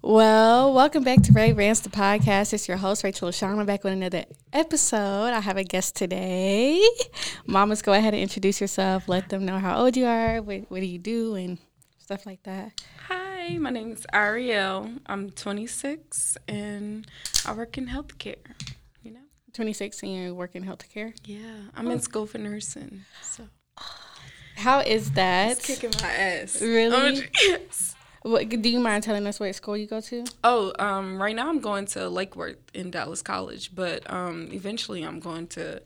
Well, welcome back to Rae Rantz, the podcast. It's your host, Raechel Lashawn, back with another episode. I have a guest today. Mamas, go ahead and introduce yourself. Let them know how old you are, what, what do you do, and stuff like that. Hi, my name is Ariel. I'm 26 and I work in healthcare. You know? 26 and you work in healthcare? Yeah, I'm in oh. school for nursing. So How is that? it's kicking my ass. Really? Yes. What, do you mind telling us what school you go to? Oh, um, right now I'm going to Lake Worth in Dallas College, but um, eventually I'm going to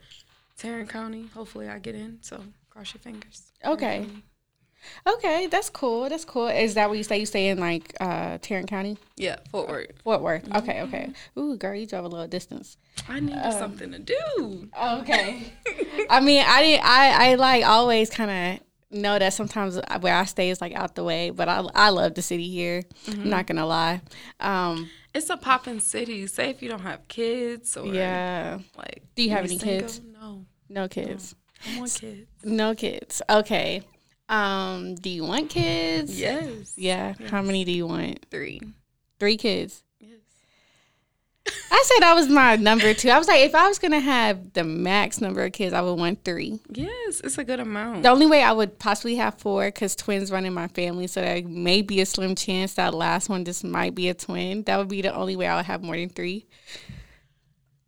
Tarrant County. Hopefully I get in. So cross your fingers. Okay. Okay, that's cool. That's cool. Is that what you say? You stay in like uh Tarrant County? Yeah, Fort Worth. Fort Worth. Okay, okay. Ooh, girl, you drove a little distance. I needed something to do. Okay. I mean, I didn't. I I like always kind of know that sometimes where I stay is like out the way, but I I love the city here. I'm not gonna lie. Um, It's a popping city. Say if you don't have kids or yeah. like. Do you have any single. kids? No, No kids. I want kids. No kids. Okay. Um, do you want kids? Yes. Yeah. How many do you want? Three. Three kids. I said that was my number two. I was like, if I was gonna have the max number of kids, I would want three. Yes, it's a good amount. The only way I would possibly have four, because twins run in my family, so there may be a slim chance that last one just might be a twin. That would be the only way I would have more than three.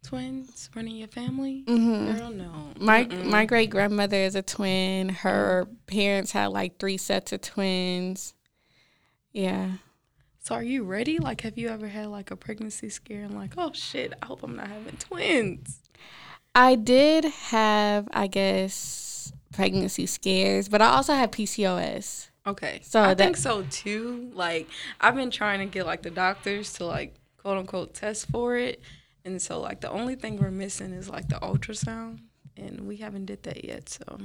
Twins running your family? Mm-hmm. Girl, no. My my great grandmother is a twin. Her parents had like three sets of twins. Yeah. So are you ready? Like, have you ever had like a pregnancy scare and like, oh shit, I hope I'm not having twins? I did have, I guess, pregnancy scares, but I also have PCOS. Okay. So I that- think so too. Like, I've been trying to get like the doctors to like quote unquote test for it. And so like the only thing we're missing is like the ultrasound. And we haven't did that yet. So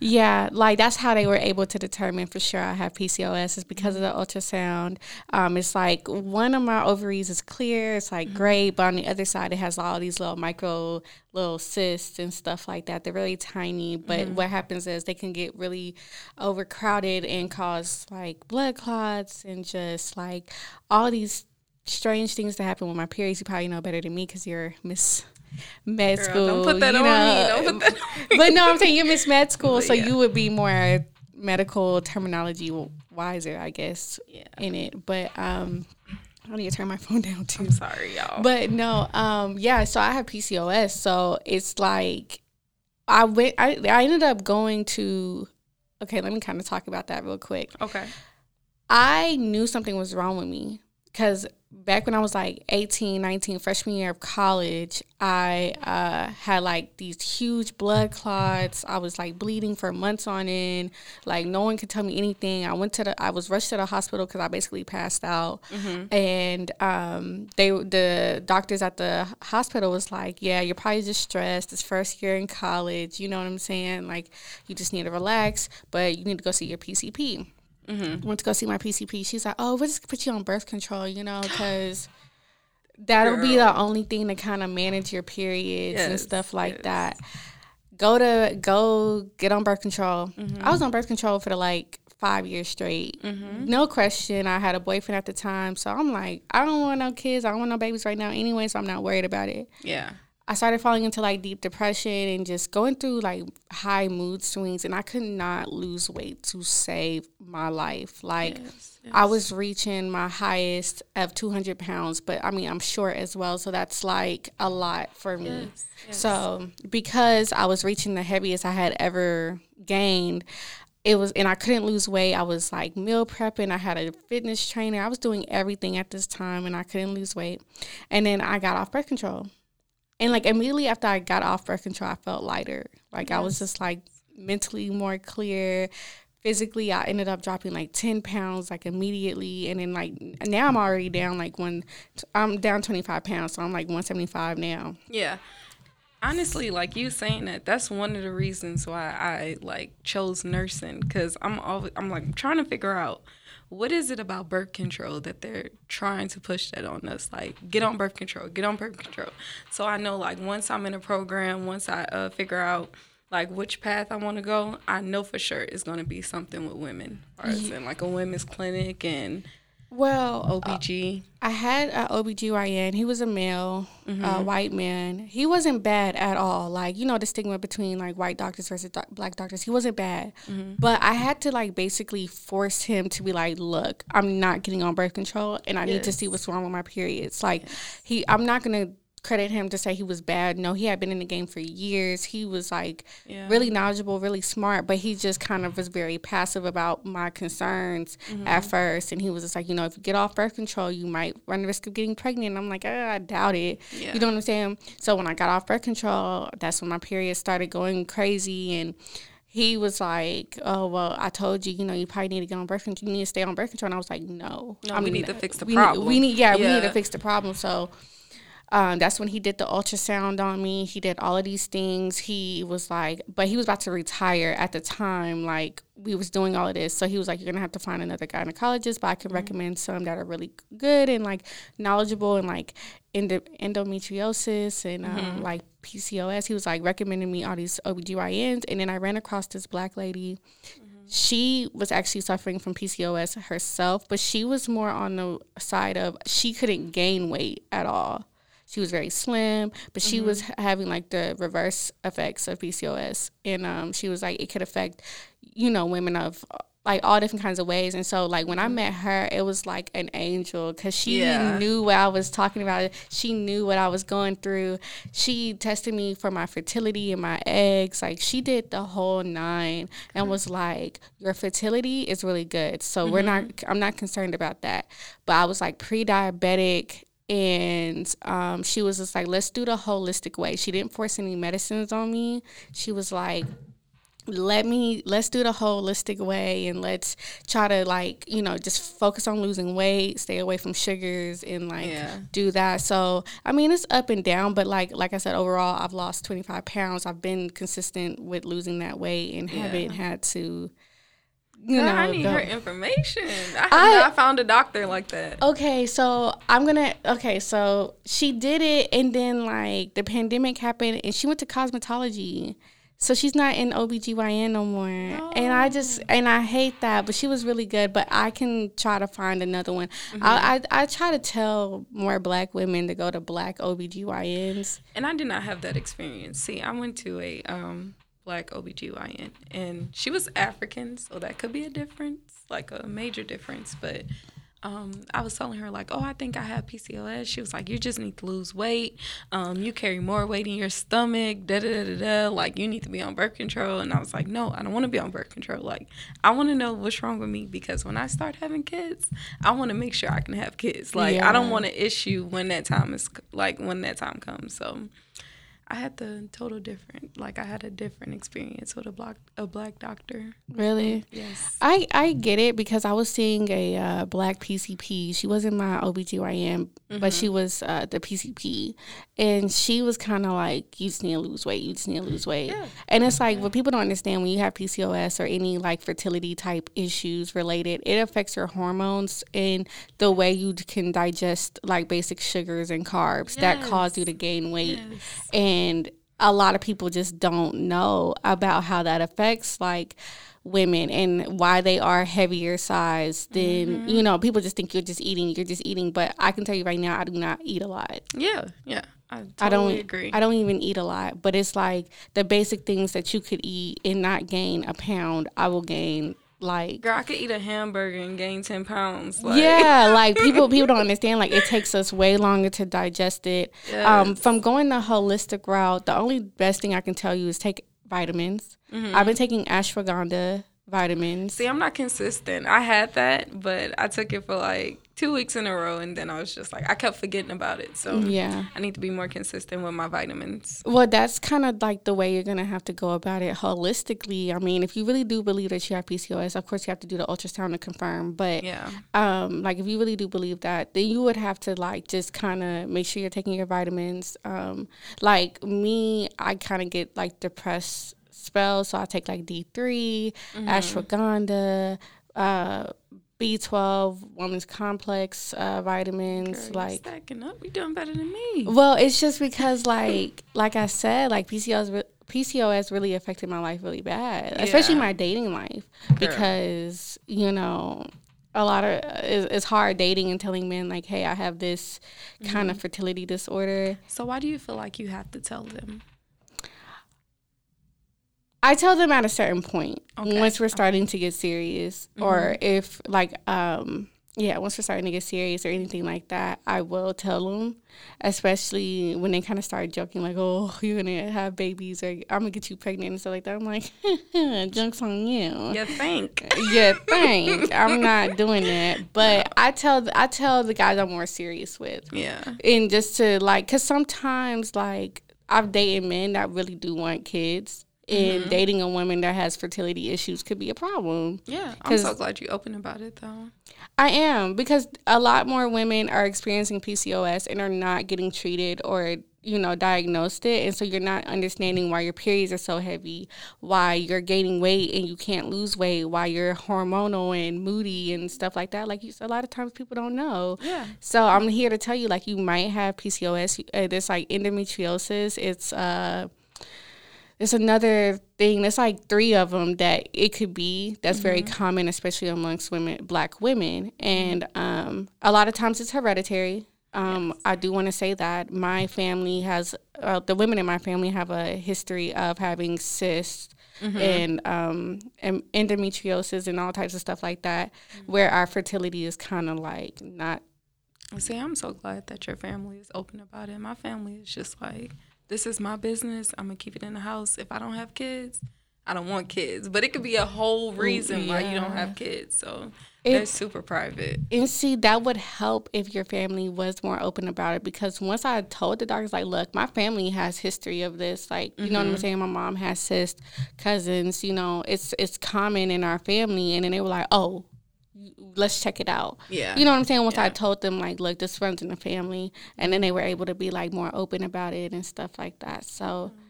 Yeah, like that's how they were able to determine for sure I have PCOS is because of the ultrasound. Um, it's like one of my ovaries is clear, it's like great, but on the other side it has all these little micro little cysts and stuff like that. They're really tiny, but what happens is they can get really overcrowded and cause like blood clots and just like all these strange things that happen with my periods. You probably know better than me because you're Miss Med Girl, School. don't put that you on know. me. Don't put that on me. But no, I'm saying you miss med school, But so yeah. you would be more medical terminology wiser, I guess, Yeah. in it. But um, I need to turn my phone down too. I'm sorry, y'all. But no, um, yeah. So I have PCOS, so it's like I went. I I ended up going to. Okay, let me kind of talk about that real quick. okay. I knew something was wrong with me because back when I was like 18, 19, freshman year of college, I uh, had like these huge blood clots. I was like bleeding for months on end. Like no one could tell me anything. I went to the, I was rushed to the hospital because I basically passed out. And um, they, the doctors at the hospital was like, yeah, you're probably just stressed. It's first year in college. You know what I'm saying? Like you just need to relax, but you need to go see your PCP went to go see my PCP. She's like, "Oh, we'll just put you on birth control, you know, because that'll be the only thing to kind of manage your periods and stuff like yes. that." Go to go get on birth control. Mm-hmm. I was on birth control for the like five years straight. No question. I had a boyfriend at the time, so I'm like, I don't want no kids. I don't want no babies right now anyway, so I'm not worried about it. Yeah. I started falling into like deep depression and just going through like high mood swings, and I could not lose weight to save my life. Like Yes, I was reaching my highest of 200 pounds, but I mean I'm short as well, so that's like a lot for me. Yes, yes. So because I was reaching the heaviest I had ever gained. It was, and I couldn't lose weight. I was like meal prepping. I had a fitness trainer. I was doing everything at this time, and I couldn't lose weight. And then I got off birth control. And like immediately after I got off birth control, I felt lighter. Like I was just like mentally more clear. Physically, I ended up dropping like ten pounds like immediately, and then like now I'm already down like one. I'm down twenty five pounds, so I'm like one seventy five now. Yeah. Honestly, like you saying that, that's one of the reasons why I like chose nursing because I'm always I'm like trying to figure out what is it about birth control that they're trying to push that on us? Like get on birth control get on birth control. So i know like once i'm in a program once i uh, figure out like which path i want to go i know for sure it's going to be something with women or it's in like a women's clinic and Well, OBG. I had an OBGYN. He was a male, uh, white man. He wasn't bad at all. Like, you know, the stigma between like white doctors versus doc- black doctors. He wasn't bad. But I had to like basically force him to be like, look, I'm not getting on birth control and I need to see what's wrong with my periods. Like, he, I'm not going to credit him to say he was bad. No, he had been in the game for years. He was like Yeah. really knowledgeable, really smart, but he just kind of was very passive about my concerns at first. And he was just like, you know, if you get off birth control, you might run the risk of getting pregnant. And I'm like, uh, I doubt it. Yeah. You know what I'm saying? So when I got off birth control, that's when my period started going crazy and he was like, "Oh well, I told you, you know, you probably need to get on birth control. You need to stay on birth control." And I was like, "No, No, I we mean, need to fix the we, problem." We need, yeah, we need to fix the problem." So um, that's when he did the ultrasound on me. He did all of these things. He was like, but he was about to retire at the time. Like we was doing all of this, so he was like, "You're gonna have to find another gynecologist, but I can recommend some that are really good and like knowledgeable and like endo- endometriosis and um, like PCOS." He was like recommending me all these OBGYNs, and then I ran across this black lady she was actually suffering from PCOS herself, but she was more on the side of she couldn't gain weight at all. She was very slim, but she was mm-hmm. having like the reverse effects of PCOS, and um, she was like it could affect, you know, women of like all different kinds of ways. And so like when I mm-hmm. met her, it was like an angel because she Yeah. knew what I was talking about. She knew what I was going through. She tested me for my fertility and my eggs. Like she did the whole nine and was like, "Your fertility is really good, so we're not. Mm-hmm. I'm not concerned about that." But I was like pre-diabetic. And um, she was just like, let's do the holistic way. She didn't force any medicines on me. She was like, let me let's do the holistic way and let's try to like you know just focus on losing weight stay away from sugars and like Yeah. do that so i mean it's up and down but like like i said overall i've lost 25 pounds i've been consistent with losing that weight and haven't had to you know I need go- her information. I have I- not found a doctor like that. Okay, so I'm gonna. Okay, so she did it, and then like the pandemic happened, and she went to cosmetology. So she's not in OBGYN no more. And I just and I hate that, but she was really good. But I can try to find another one. I, I I try to tell more black women to go to black OBGYNs. And I did not have that experience. See, I went to a um, black OBGYN and she was African, so that could be a difference, like a major difference. But um, I was telling her, like, oh, I think I have PCOS. She was like, you just need to lose weight. Um, you carry more weight in your stomach, da da da da. Like, you need to be on birth control. And I was like, no, I don't want to be on birth control. Like, I want to know what's wrong with me because when I start having kids, I want to make sure I can have kids. Like, I don't want to issue when that time is, like, when that time comes. So, I had the total different. Like I had a different experience with a black a black doctor. Really? Yes. I, I get it because I was seeing a uh, black PCP. She wasn't my OBGYN, but she was uh, the PCP. And she was kind of like, you just need to lose weight. You just need to lose weight. Yeah. And it's like, what people don't understand when you have PCOS or any like fertility type issues related, it affects your hormones and the way you can digest like basic sugars and carbs that cause you to gain weight. And a lot of people just don't know about how that affects like women and why they are heavier size than mm-hmm. you know people just think you're just eating you're just eating but i can tell you right now i do not eat a lot Yeah. Yeah. I totally i don't agree. i don't even eat a lot but it's like the basic things that you could eat and not gain a pound i will gain like Girl, I could eat a hamburger and gain ten pounds. Like, yeah, like people people don't understand. Like it takes us way longer to digest it. Um, from going the holistic route, the only best thing I can tell you is take vitamins. I've been taking ashwagandha vitamins. See, I'm not consistent. I had that, but I took it for like two weeks in a row, and then I was just like, I kept forgetting about it. So Yeah. I need to be more consistent with my vitamins. Well, that's kind of like the way you're gonna have to go about it holistically. I mean, if you really do believe that you have PCOS, of course you have to do the ultrasound to confirm. But Yeah. um, like if you really do believe that, then you would have to like just kind of make sure you're taking your vitamins. Um, like me, I kind of get like depressed spells, so I take like D 3 ashwagandha, uh, B12, woman's complex uh, vitamins, Girl, like. stacking up. You doing better than me. Well, it's just because, like, like I said, like PCOS, re- PCOS really affected my life really bad, especially my dating life, because you know, a lot of it's, it's hard dating and telling men like, hey, I have this kind of fertility disorder. So why do you feel like you have to tell them? I tell them at a certain point Okay. once we're starting to get serious, or if like um yeah, once we're starting to get serious or anything like that, I will tell them, especially when they kind of start joking like, "Oh, you're gonna have babies," or "I'm gonna get you pregnant" and stuff like that. I'm like, "Jokes on you." You think? Yeah, thanks. I'm not doing that, but I tell I tell the guys I'm more serious with, Yeah. and just to like, cause sometimes like I've dated men that really do want kids, and dating a woman that has fertility issues could be a problem. Yeah. I'm so glad you open about it though. I am because a lot more women are experiencing PCOS and are not getting treated or you know diagnosed it, and so you're not understanding why your periods are so heavy, why you're gaining weight and you can't lose weight, why you're hormonal and moody and stuff like that. Like you, a lot of times people don't know. Yeah. So I'm here to tell you, like you might have PCOS. Uh, there's like endometriosis. It's uh, it's another thing. There's like three of them that it could be. That's very common, especially amongst women, black women, and um, a lot of times it's hereditary. Um, I do want to say that my family has uh, the women in my family have a history of having cysts and um, and endometriosis and all types of stuff like that, where our fertility is kind of like not See, I'm so glad that your family is open about it. My family is just like, this is my business. I'm gonna keep it in the house. If I don't have kids, I don't want kids. But it could be a whole reason why you don't have kids. So It- they're super private. And see, that would help if your family was more open about it because once I told the doctors, like, look, my family has history of this. Like, you know what I'm mm-hmm. saying? My mom has cyst, cousins, you know, it's it's common in our family. And then they were like, oh, let's check it out. Yeah. You know what I'm saying? Once I told them, like, look, this runs in the family. And then they were able to be, like, more open about it and stuff like that. So. Mm.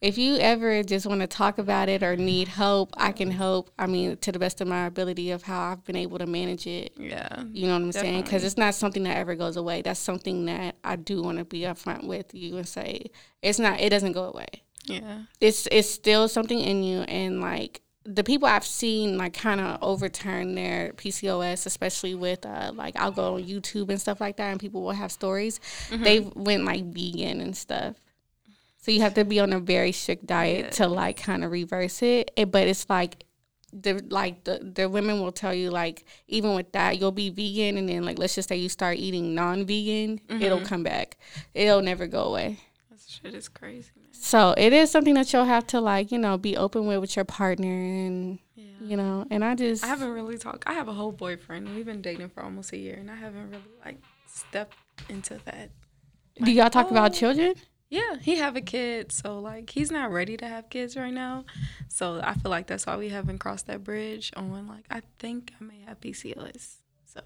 If you ever just want to talk about it or need help, I can mm. help. I mean, to the best of my ability of how I've been able to manage it. Yeah. You know what I'm saying? Because it's not something that ever goes away. That's something that I do want to be upfront with you and say it's not. It doesn't go away. Yeah. It's it's still something in you, and like the people I've seen like kind of overturn their PCOS, especially with uh, like I'll go on YouTube and stuff like that, and people will have stories. Mm-hmm. They went like vegan and stuff. So you have to be on a very strict diet to like kind of reverse it. it. But it's like the like the the women will tell you like even with that you'll be vegan and then like let's just say you start eating non-vegan, it'll mm-hmm. come back. It'll never go away. That shit is crazy. So it is something that you'll have to like you know be open with with your partner and Yeah. you know. And I just I haven't really talked. I have a whole boyfriend. We've been dating for almost a year, and I haven't really like stepped into that. do y'all talk about oh. children? Yeah, he have a kid, so like he's not ready to have kids right now. So I feel like that's why we haven't crossed that bridge on like I think I may have PCOS. So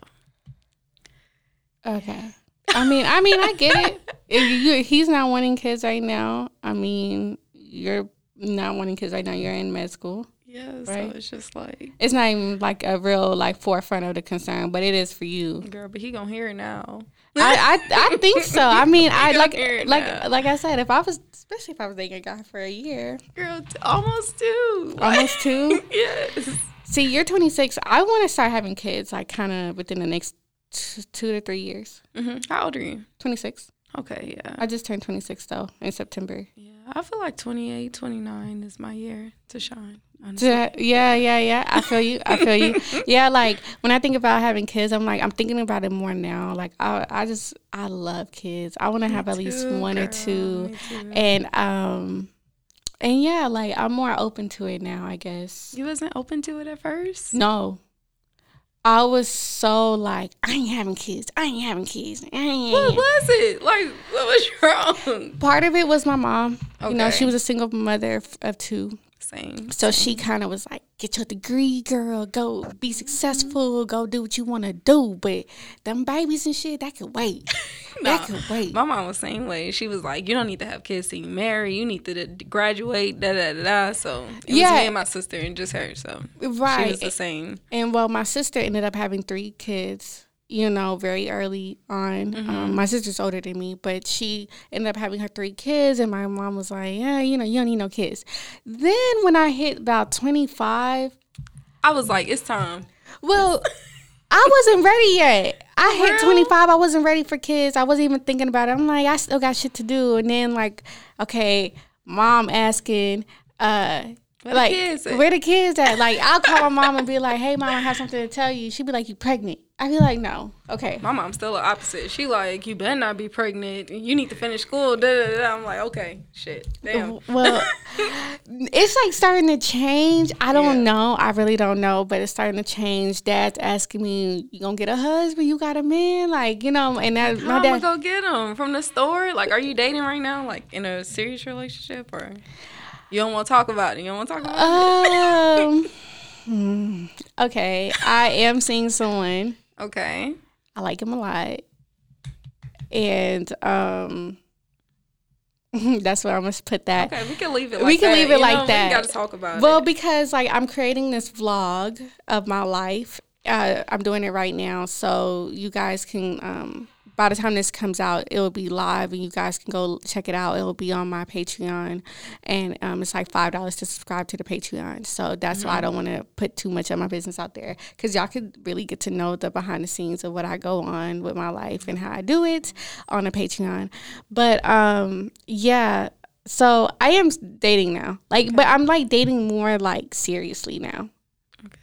Okay. I mean, I mean, I get it. If you, he's not wanting kids right now. I mean, you're not wanting kids right now. You're in med school. yeah, Right. so it's just like It's not even like a real like forefront of the concern, but it is for you. girl, but he gonna hear it now. I, I I think so. I mean, I like like now. like I said, if I was especially if I was dating a guy for a year, Girl, t- almost two. almost two. yes. See, you're 26. I want to start having kids like kind of within the next t- two to three years. hmm How old are you? 26. Okay, yeah. I just turned 26 though in September. Yeah, I feel like 28, 29 is my year to shine. Honestly. Yeah, yeah, yeah. I feel you. I feel you. Yeah, like when I think about having kids, I'm like I'm thinking about it more now. Like I, I just I love kids. I want to have at least one or two, and um, and yeah, like I'm more open to it now. I guess. You wasn't open to it at first? No, I was so like I ain't having kids. I ain't having kids. I ain't. What was it? Like, what was wrong? Part of it was my mom. You know, she was a single mother of two. Same. So she kind of was like, "Get your degree, girl. Go be successful. Mm-hmm. Go do what you want to do." But them babies and shit, that could wait. That Nah, could wait. My mom was the same way. She was like, "You don't need to have kids to marry. You need to graduate." Da da da da. So it Yeah. was me and my sister and just her. So she right. was the same. And well, my sister ended up having three kids. You know, very early on. Mm-hmm. Um, my sister's older than me, but she ended up having her three kids, and my mom was like, "Yeah, you know, you don't need no kids." Then when I hit about twenty five, I was like, "It's time." well. I wasn't ready yet. I hit 25. I wasn't ready for kids. I wasn't even thinking about it. I'm like, I still got shit to do. And then like, okay, mom asking, uh, Where the like, kids at? where the kids at? Like, I'll call my mom and be like, hey, mom, I have something to tell you. She'd be like, you pregnant? I'd be like, no. Okay. My mom's still the opposite. She like, you better not be pregnant. You need to finish school. Da, da, da. I'm like, okay, shit, damn. Well, it's like starting to change. I don't Yeah. know. I really don't know, but it's starting to change. Dad's asking me, "You gonna get a husband? You got a man?" Like you know, and that How my am dad. I go get him? from the store? Like, are you dating right now? Like in a serious relationship, or you don't want to talk about it? You don't want to talk about Um. hmm, okay, I am seeing someone. Okay. I like him a lot, and um, that's where I must put that. Okay, we can leave it. Like that. We can that, leave it you like know? that. We got to talk about it. Well, it. because like I'm creating this vlog of my life. Uh, I'm doing it right now, so you guys can. Um, by the time this comes out, it will be live, and you guys can go check it out. It will be on my Patreon, and um, it's like five dollars to subscribe to the Patreon. So that's why I don't want to put too much of my business out there, because y'all could really get to know the behind the scenes of what I go on with my life and how I do it on the Patreon. But um, yeah, so I am dating now. Like, but I'm like dating more like seriously now.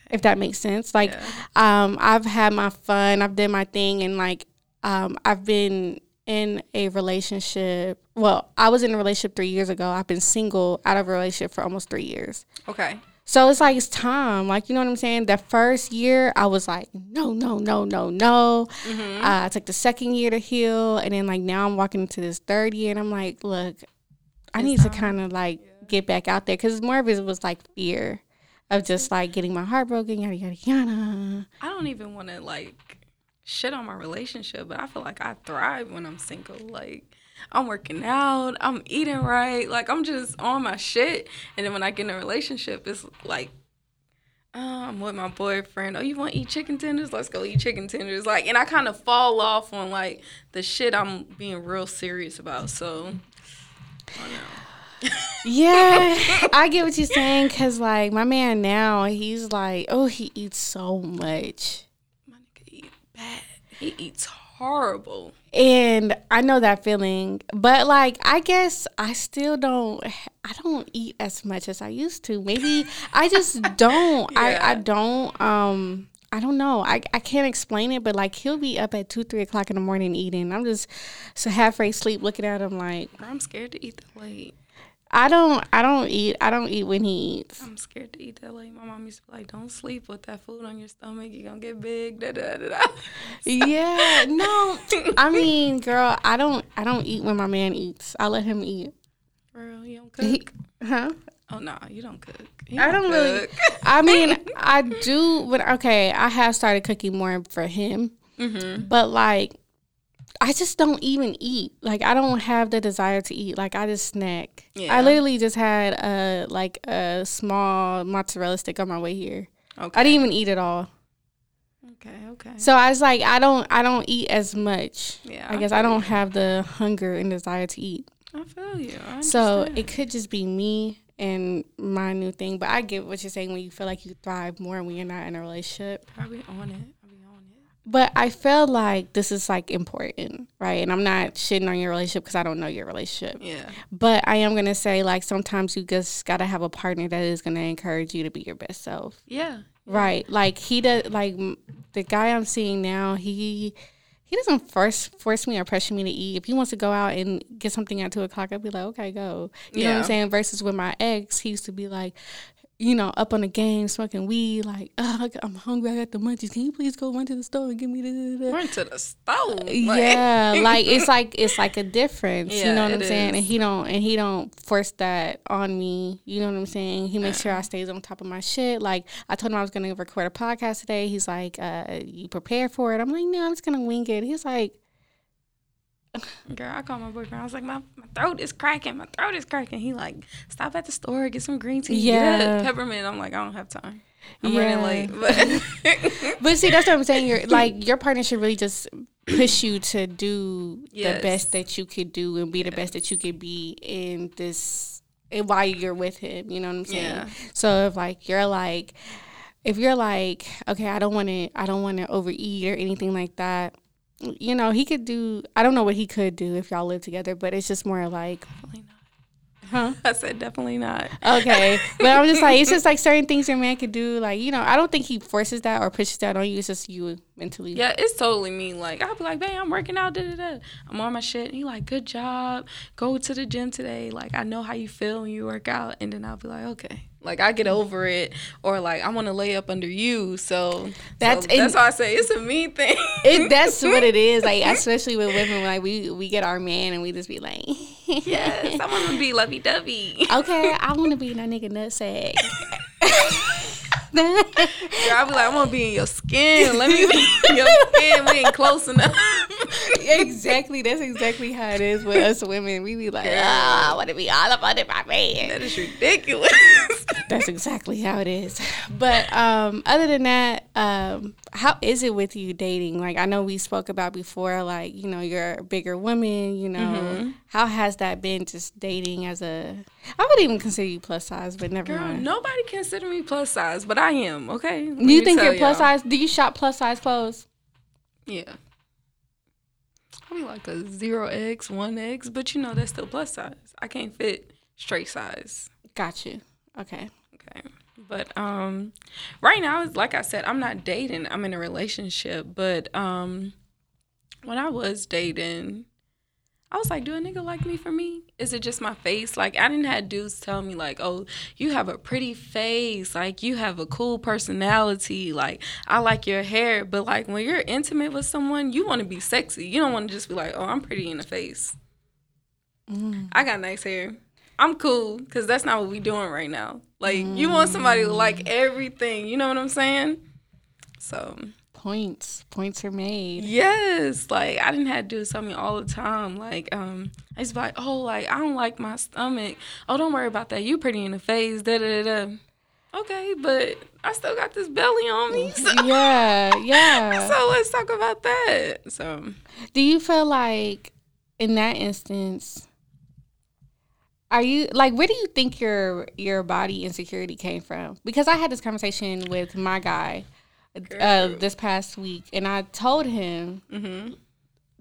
If that makes sense. Like, um, I've had my fun, I've done my thing, and like, um, I've been in a relationship. Well, I was in a relationship three years ago. I've been single out of a relationship for almost three years. okay. So it's like it's time. Like you know what I'm saying. The first year I was like, no, no, no, no, no. Uh, I took the second year to heal, and then like now I'm walking into this third year, and I'm like, look, I need to kind of like get back out there because more of it was like fear of just like getting my heart broken, yada yada yada. I don't even want to like shit on my relationship, but I feel like I thrive when I'm single. Like I'm working out, I'm eating right, like I'm just on my shit. And then when I get in a relationship, it's like uh, I'm with my boyfriend. Oh, you want to eat chicken tenders? Let's go eat chicken tenders. Like, and I kind of fall off on like the shit I'm being real serious about. So, I don't. Yeah, I get what you're saying because like my man now, he's like, oh, he eats so much. My nigga eat bad. He eats horrible. And I know that feeling, but like I guess I still don't I don't eat as much as I used to. Maybe I just don't. I, I don't um I don't know. I, I can't explain it, but like he'll be up at two, three o'clock in the morning eating. I'm just so halfway asleep looking at him like I'm scared to eat that late. I don't I don't eat I don't eat when he eats. I'm scared to eat that late. My mom used to be like, "Don't sleep with that food on your stomach. You're gonna get big." Da da da da. Yeah, no. I mean, girl, I don't I don't eat when my man eats. I let him eat. For real, you don't He- cook? huh? oh no, you don't cook. You I don't really. cook. I mean, I do, but okay, I have started cooking more for him, Mhm. but like, I just don't even eat. Like, I don't have the desire to eat. Like, I just snack. Yeah. I literally just had a like a small mozzarella stick on my way here. Okay. I didn't even eat it all. Okay. Okay. So I was like, I don't, I don't eat as much. Yeah. I guess I don't have the hunger and desire to eat. I feel you. I So it could just be me and my new thing. But I get what you're saying when you feel like you thrive more when you're not in a relationship. Probably on it. I be on it. But I feel like this is like important, right? And I'm not shitting on your relationship because I don't know your relationship. Yeah. But I am gonna say like sometimes you just gotta have a partner that is gonna encourage you to be your best self, Yeah. right? Like he does. Like the guy I'm seeing now, he he doesn't force force me or pressure me to eat. If he wants to go out and get something at two o'clock, I'd be like, okay, go. You know what I'm saying? Versus with my ex, he used to be like, you know, up on the game, smoking weed, like, oh, I'm hungry, I got the munchies. Can you please go run to the store and give me the Run to the stove. Like- yeah, like it's like it's like a difference. you know what I'm it saying? And he don't and he don't force that on me. You know what I'm saying? He makes sure I stays on top of my shit. Like I told him I was gonna record a podcast today. He's like, uh, you prepared for it? I'm like, no, I'm just gonna wing it. He's like, Girl, I called my boyfriend. I was like, my, my throat is cracking. My throat is cracking. He like, stop at the store, get some green tea. Yeah. Peppermint. I'm like, I don't have time. I'm Yeah. running late. But but see, that's what I'm saying. You're like your partner should really just push you to do the best that you could do and be the best that you could be in this and while you're with him. You know what I'm saying? Yeah. So if like you're like if you're like, okay, I don't want to, I don't want to overeat or anything like that. You know, he could do. I don't know what he could do if y'all live together, but it's just more like, Definitely not. Huh? I said definitely not. Okay, but I'm just like it's just like certain things your man could do. Like you know, I don't think he forces that or pushes that on you. It's just you mentally. Yeah, it's totally me. Like I'll be like, "Babe, I'm working out. Da, da, da. I'm on my shit." And he like, "Good job. Go to the gym today. Like I know how you feel when you work out." And then I'll be like, "Okay." Like I get over it, or like I want to lay up under you. So that's so that's why I say it's a me thing. it, that's what it is. Like especially with women, like we we get our man and we just be like, yes, I want to be lovey dovey. Okay, I want to be that nigga nutsack. Girl, I be like, I want to be in your skin. Let me be in your skin. We ain't close enough. exactly. That's exactly how it is with us women. We be like, oh, I want to be all up under my man. That is ridiculous. That's exactly how it is. But um, other than that, um, how is it with you dating? Like I know we spoke about before, like you know you're a bigger woman. You know mm-hmm. how has that been? Just dating as a, I would even consider you plus size, but never Girl, mind. Nobody consider me plus size, but I am. Okay. Let Do you think you're plus y'all. size? Do you shop plus size clothes? Yeah. I'm like a zero X, one X, but you know that's still plus size. I can't fit straight size. Got you. Okay. Okay. But um right now like I said, I'm not dating. I'm in a relationship. But um when I was dating, I was like, do a nigga like me for me? Is it just my face? Like I didn't have dudes tell me like, oh, you have a pretty face, like you have a cool personality, like I like your hair. But like when you're intimate with someone, you want to be sexy. You don't want to just be like, oh, I'm pretty in the face. Mm. I got nice hair. I'm cool because that's not what we doing right now. Like mm. you want somebody to like mm. everything. You know what I'm saying? So points, points are made. Yes, like I didn't have to do something all the time. Like um, I used to be like, oh, like I don't like my stomach. Oh, don't worry about that. You pretty in the face. Da da da. Okay, but I still got this belly on me. So. Yeah, yeah. so let's talk about that. So, do you feel like in that instance? Are you like where do you think your your body insecurity came from? Because I had this conversation with my guy uh, this past week, and I told him mm-hmm.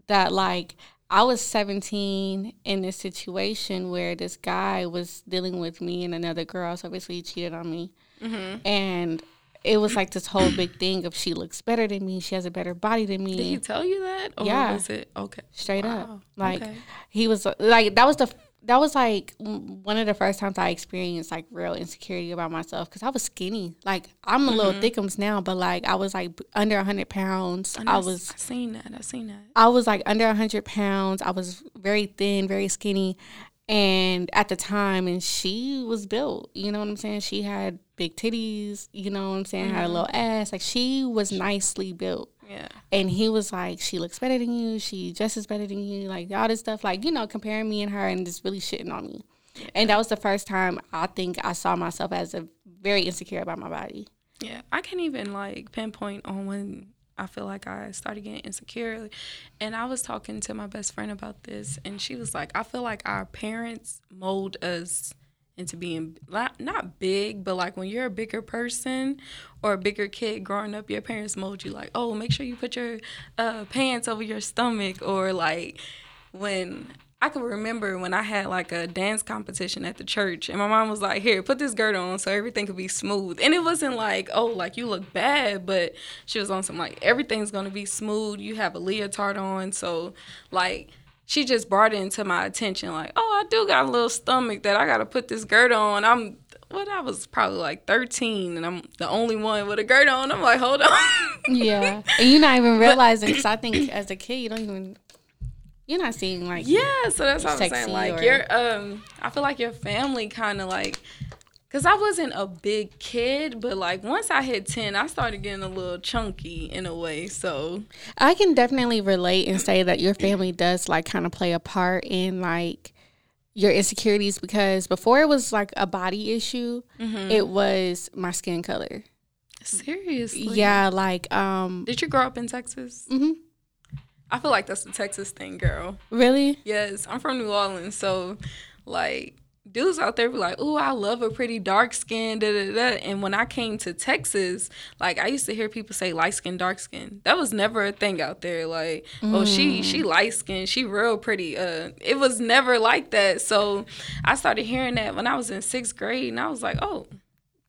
that like I was 17 in this situation where this guy was dealing with me and another girl. So obviously he cheated on me, mm-hmm. and it was like this whole big thing of she looks better than me, she has a better body than me. Did he tell you that? Or yeah. Was it okay? Straight wow. up, like okay. he was like that was the that was like one of the first times I experienced like real insecurity about myself because I was skinny. Like I'm a mm-hmm. little thickums now, but like I was like under hundred pounds. I, I was. I seen that. I seen that. I was like under hundred pounds. I was very thin, very skinny, and at the time, and she was built. You know what I'm saying? She had big titties. You know what I'm saying? Mm-hmm. Had a mm-hmm. little ass. Like she was nicely built. Yeah. And he was like, she looks better than you. She dresses better than you. Like all this stuff, like you know, comparing me and her, and just really shitting on me. Yeah. And that was the first time I think I saw myself as a very insecure about my body. Yeah, I can't even like pinpoint on when I feel like I started getting insecure. And I was talking to my best friend about this, and she was like, I feel like our parents mold us into being not, not big, but like when you're a bigger person or a bigger kid growing up, your parents mold you like, oh, make sure you put your uh, pants over your stomach, or like when I can remember when I had like a dance competition at the church, and my mom was like, "Here, put this girdle on so everything could be smooth." And it wasn't like, "Oh, like you look bad," but she was on some like everything's gonna be smooth. You have a leotard on, so like she just brought it into my attention like, oh, I do got a little stomach that I got to put this girdle on. I'm what I was probably like 13 and I'm the only one with a girdle on. I'm like, hold on. yeah. And you're not even realizing because I think as a kid, you don't even you're not seeing like yeah so that's what i'm saying like or, your um i feel like your family kind of like Cause I wasn't a big kid, but like once I hit ten, I started getting a little chunky in a way. So I can definitely relate and say that your family does like kind of play a part in like your insecurities because before it was like a body issue, mm-hmm. it was my skin color. Seriously? Yeah, like um Did you grow up in Texas? Mm-hmm. I feel like that's a Texas thing, girl. Really? Yes, I'm from New Orleans, so like dudes out there be like, "Ooh, I love a pretty dark skin." Da, da, da. And when I came to Texas, like I used to hear people say light skin, dark skin. That was never a thing out there. Like, mm. oh, she she mm. light skin, she real pretty. Uh, it was never like that. So I started hearing that when I was in sixth grade, and I was like, oh,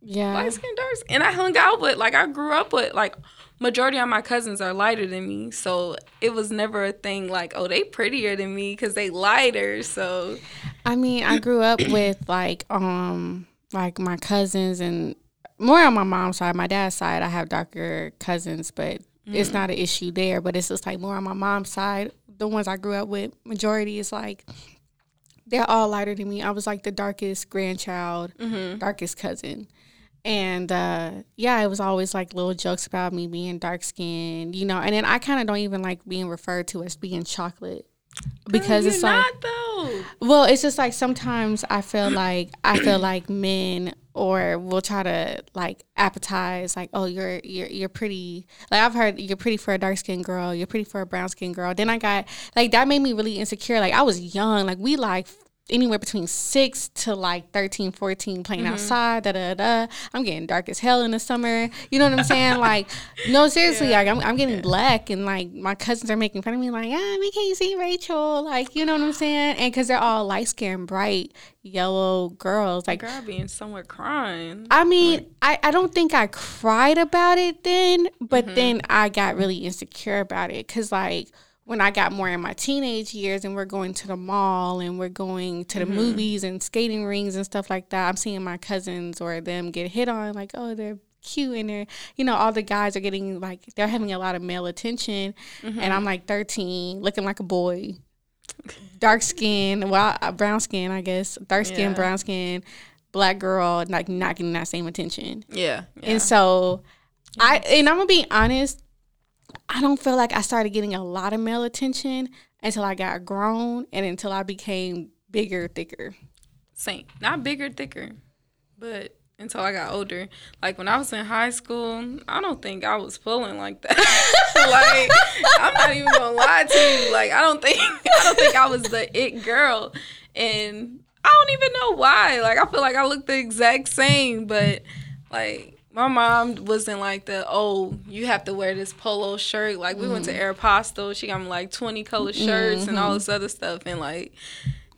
yeah, light skin, dark. And I hung out with like I grew up with like majority of my cousins are lighter than me. So it was never a thing like oh they prettier than me because they lighter. So i mean i grew up with like um like my cousins and more on my mom's side. My dad's side i have darker cousins but mm. it's not an issue there. But it's just like more on my mom's side. The ones i grew up with majority is like they're all lighter than me. I was like the darkest grandchild mm-hmm. darkest cousin and uh, yeah, it was always like little jokes about me being dark skinned, you know. And then I kind of don't even like being referred to as being chocolate because Girl, it's like though. Well, it's just like sometimes I feel like I feel like men or will try to like appetize like oh you're you're you're pretty like I've heard you're pretty for a dark skinned girl you're pretty for a brown skinned girl then I got like that made me really insecure like I was young like we like anywhere between six to like 13, 14 playing mm-hmm. outside, da da da. I'm getting dark as hell in the summer. You know what I'm saying? like, no, seriously, yeah. like I'm, I'm getting yeah. black and like my cousins are making fun of me, like, ah, we can't see Raechel. Like, you know what I'm saying? And because they're all light skinned, bright, yellow girls. Like, girl being somewhere crying. I mean, like, I, I don't think I cried about it then, but mm-hmm. then I got really insecure about it because, like, when I got more in my teenage years and we're going to the mall and we're going to the mm-hmm. movies and skating rings and stuff like that, I'm seeing my cousins or them get hit on like, oh, they're cute and they're, you know, all the guys are getting like, they're having a lot of male attention. Mm-hmm. And I'm like 13, looking like a boy, dark skin, well, brown skin, I guess, dark skin, yeah. brown skin, black girl, like not getting that same attention. Yeah. yeah. And so, I, and I'm gonna be honest, I don't feel like I started getting a lot of male attention until I got grown and until I became bigger, thicker. Same. Not bigger, thicker, but until I got older. Like when I was in high school, I don't think I was pulling like that. like I'm not even gonna lie to you. Like I don't think I don't think I was the it girl. And I don't even know why. Like I feel like I look the exact same, but like my mom wasn't like the oh you have to wear this polo shirt like we mm-hmm. went to mm-hmm. Aeropostale she got me like 20 color shirts mm-hmm. and all mm-hmm. this other stuff and like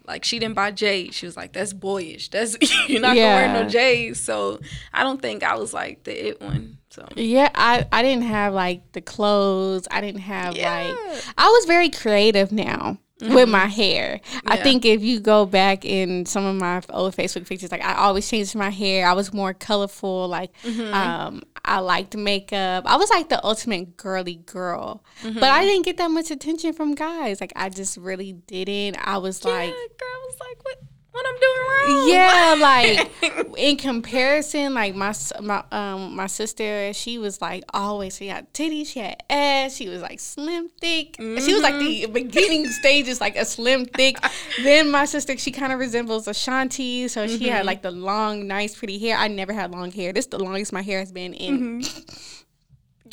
like she didn't buy J's she was like that's boyish that's you're not yeah. gonna wear no J's so I don't think I was like the it one so yeah I I didn't have like the clothes I didn't have yeah. like I was very creative now Mm-hmm. with my hair. Yeah. I think if you go back in some of my old Facebook pictures, like I always changed my hair. I was more colorful. Like mm-hmm. um, I liked makeup. I was like the ultimate girly girl, mm-hmm. but I didn't get that much attention from guys. Like I just really didn't. I was yeah, like, girl was like, what? What I'm doing wrong. Yeah, like in comparison, like my my um my sister, she was like always she had titties, she had ass, she was like slim thick. Mm-hmm. She was like the mm-hmm. beginning stages, like a slim thick. then my sister, she kind of resembles Ashanti, so mm-hmm. she had mm-hmm. like the long, nice, pretty hair. I never had long hair. This is the longest my hair has been in. Mm-hmm.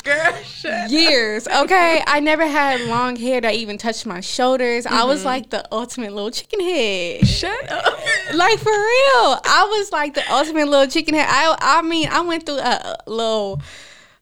Girl, years. Okay, I never had long hair that even touched my shoulders. Mm-hmm. I was mm-hmm. like the ultimate little chicken head. Shut up. Like for real, I was like the ultimate little chicken head. I I mean, I went through a little.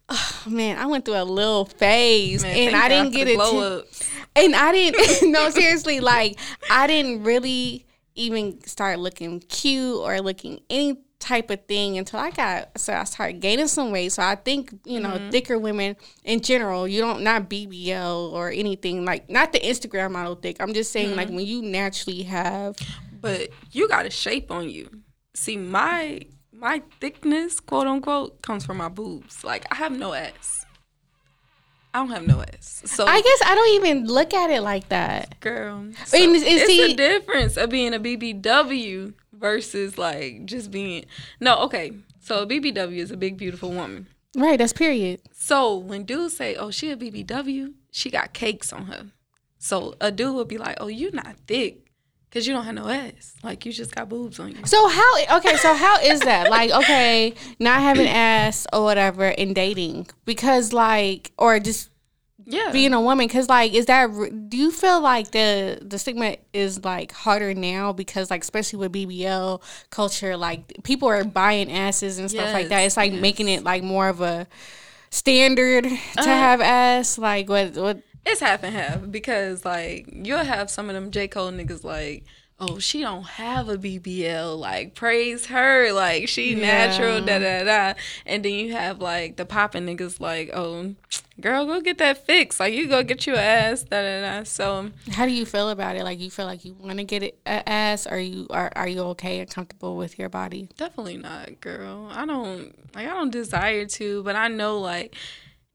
Oh, man, I went through a little phase, man, and I didn't get it. T- and I didn't. no, seriously, like I didn't really even start looking cute or looking any type of thing until I got so I started gaining some weight. So I think you know mm-hmm. thicker women in general, you don't not BBL or anything like not the Instagram model thick. I'm just saying mm-hmm. like when you naturally have, but you got a shape on you. See my my thickness, quote unquote, comes from my boobs. Like I have no ass. I don't have no ass. So I guess I don't even look at it like that. Girl. So and, and it's see, the difference of being a BBW versus like just being no okay so a bbw is a big beautiful woman right that's period so when dudes say oh she a bbw she got cakes on her so a dude would be like oh you not thick Cause you don't have no ass, like you just got boobs on you. So how? Okay, so how is that? Like, okay, not having ass or whatever in dating, because like, or just Yeah. being a woman because like is that do you feel like the the stigma is like harder now because like especially with bbl culture like people are buying asses and stuff like that it's like yes. making it like more of a standard to Uh, have ass like what what It's half and half because like you'll have some of them J Cole niggas like, oh she don't have a BBL, like praise her, like she Yeah. natural, da da da. And then you have like the popping niggas like, oh girl, go get that fixed, like you go get your ass, da da da. So how do you feel about it like you feel like you want to get it ass or you are, are you okay and comfortable with your body definitely not, girl. I don't like I don't desire to, but I know like,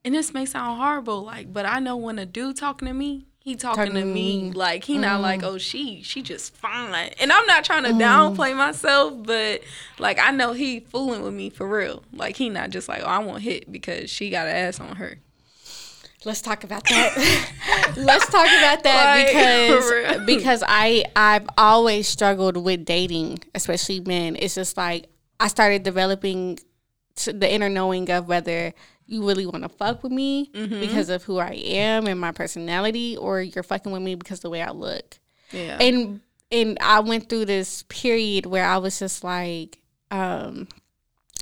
and this may sound horrible, like, but I know when a dude talking to me. He talking, Talking to me me. like he not Mm. like oh she she just fine and I'm not trying to downplay myself but like I know he fooling with me for real like he not just like oh I want hit because she got an ass on her Let's talk about that. Let's talk about that Like, because because I I've always struggled with dating, especially men. It's just like I started developing the inner knowing of whether you really want to fuck with me Mm-hmm. because of who I am and my personality, or you're fucking with me because of the way I look. yeah And and I went through this period where I was just like, um,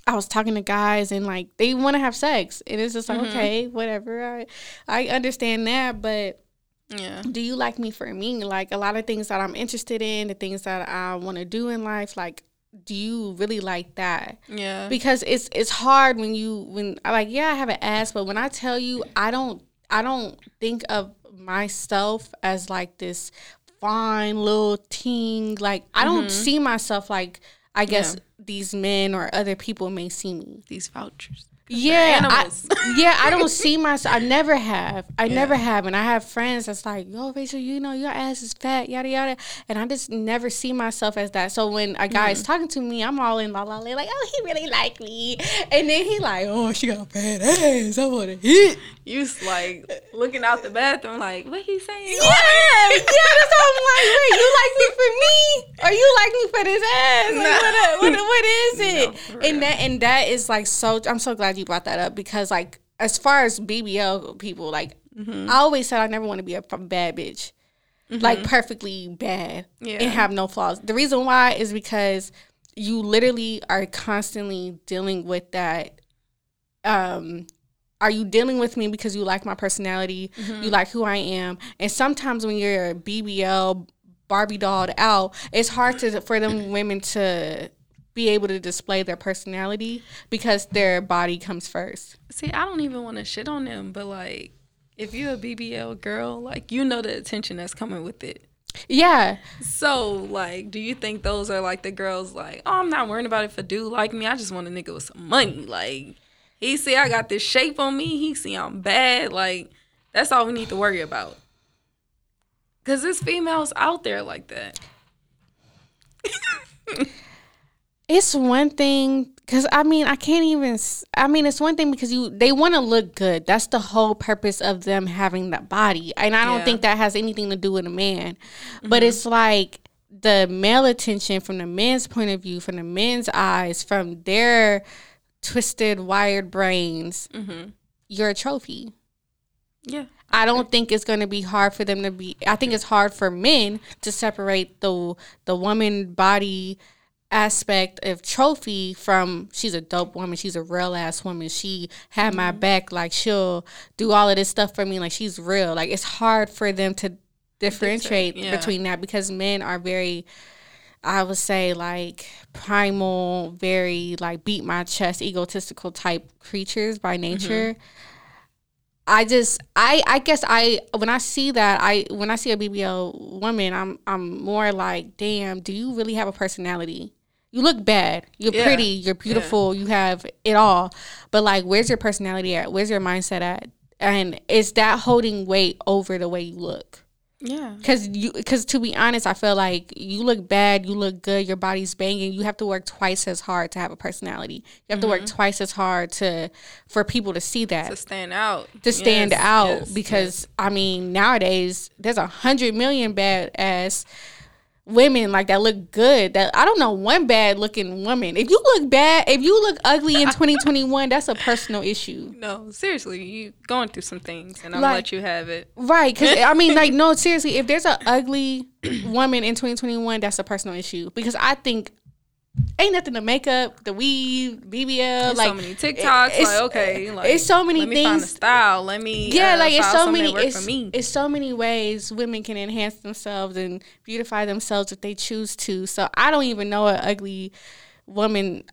I was talking to guys and like they want to have sex, and it's just like Mhm. okay, whatever. I I understand that, but yeah do you like me for me? Like a lot of things that I'm interested in, the things that I want to do in life, like. Do you really like that? yeah Because it's it's hard when you when I like yeah I have an ass, but when I tell you I don't I don't think of myself as like this fine little teen. Like I don't mm-hmm. see myself like I guess Yeah. these men or other people may see me. these vouchers Yeah, I, yeah, I don't see myself. I never have. I Yeah. never have, and I have friends that's like, "Yo, Raechel, you know your ass is fat, yada yada," and I just never see myself as that. So when a guy is Mm-hmm. talking to me, I'm all in la la la, like, "Oh, he really like me," and then he like, "Oh, she got a fat ass, I want to hit." you like looking out the bathroom like what he saying Yeah, yeah, that's how I'm like, wait, you like me for me, or you like me for this ass? Like, Nah. what, what, what is it? No, and that and that is like so. I'm so glad you brought that up because like as far as BBL people, like Mm-hmm. I always said I never want to be a bad bitch, like perfectly bad Yeah. and have no flaws. The reason why is because you literally are constantly dealing with that. Um, are you dealing with me because you like my personality, you like who I am, and sometimes when you're BBL Barbie dolled out, it's hard to for them women to be able to display their personality because their body comes first. See, I don't even want to shit on them, but like, if you're a BBL girl, like, you know the attention that's coming with it. Yeah, So, like, do you think those are like the girls, like, oh, I'm not worrying about if a dude like me. I just want a nigga with some money. Like, he see I got this shape on me. He see I'm bad. Like, that's all we need to worry about. Cause there's females out there like that. it's one thing because I mean I can't even. I mean it's one thing because you they want to look good. That's the whole purpose of them having that body, and I don't Yeah. Mm-hmm. think that has anything to do with a man. But it's like the male attention from the men's point of view, from the men's eyes, from their twisted, wired brains. Mm-hmm. You're a trophy. Yeah. I don't think it's going to be hard for them to be. I think it's hard for men to separate the the woman body aspect of trophy from she's a dope woman. She's a real ass woman. She had my mm-hmm. back. Like she'll do all of this stuff for me. Like she's real. Like it's hard for them to differentiate yeah. between that because men are very. I would say like primal, very like beat my chest, egotistical type creatures by mm-hmm. nature. I just I I guess I when I see that I when I see a BBL woman I'm I'm more like damn do you really have a personality you look bad. You're Yeah. pretty. You're beautiful. You have it all. But like where's your personality at? Where's your mindset at? And is that holding weight over the way you look. Yeah. because you because to be honest I feel like you look bad you look good your body's banging. You have to work twice as hard to have a personality. You have to work mm-hmm. twice as hard to for people to see that. To stand out. to stand Yes, out yes, because I mean nowadays there's a hundred million bad ass women like that look good. That I don't know one bad looking woman. If you look bad, if you look ugly in 2021, that's a personal issue. No, seriously, you going through some things, and I'll Like- let you have it. Right, because I mean, like, no, seriously, if there's an ugly woman in 2021, that's a personal issue. Because I think ain't nothing to makeup, the weave, BBL, There's like so many TikToks. it's- like okay, like it's so many let me find a things- style. Let me yeah, uh, like it's so many, it's, for me. it's so many ways women can enhance themselves and beautify themselves if they choose to. So I don't even know an ugly woman.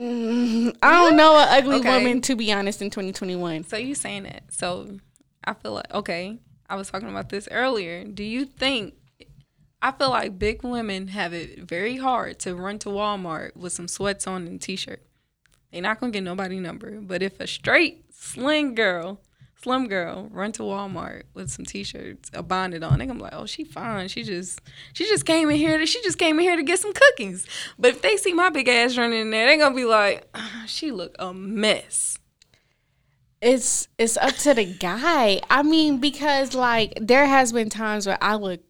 Mm, I don't know an ugly Okay. woman to be honest in 2021. So you saying that? So I feel like okay. I was talking about this earlier. Do you think? I feel like big women have it very hard to run to Walmart with some sweats on and t-shirt. They're not gonna get nobody number. But if a straight slim girl, slim girl, run to Walmart with some t-shirts, a bonnet on, they gonna be like, oh, she fine. She just, she just came in here. To, she just came in here to get some cookies. But if they see my big ass running in there, they gonna be like, "Ah, she look a mess. It's it's up to the guy. I mean, because like there has been times where I look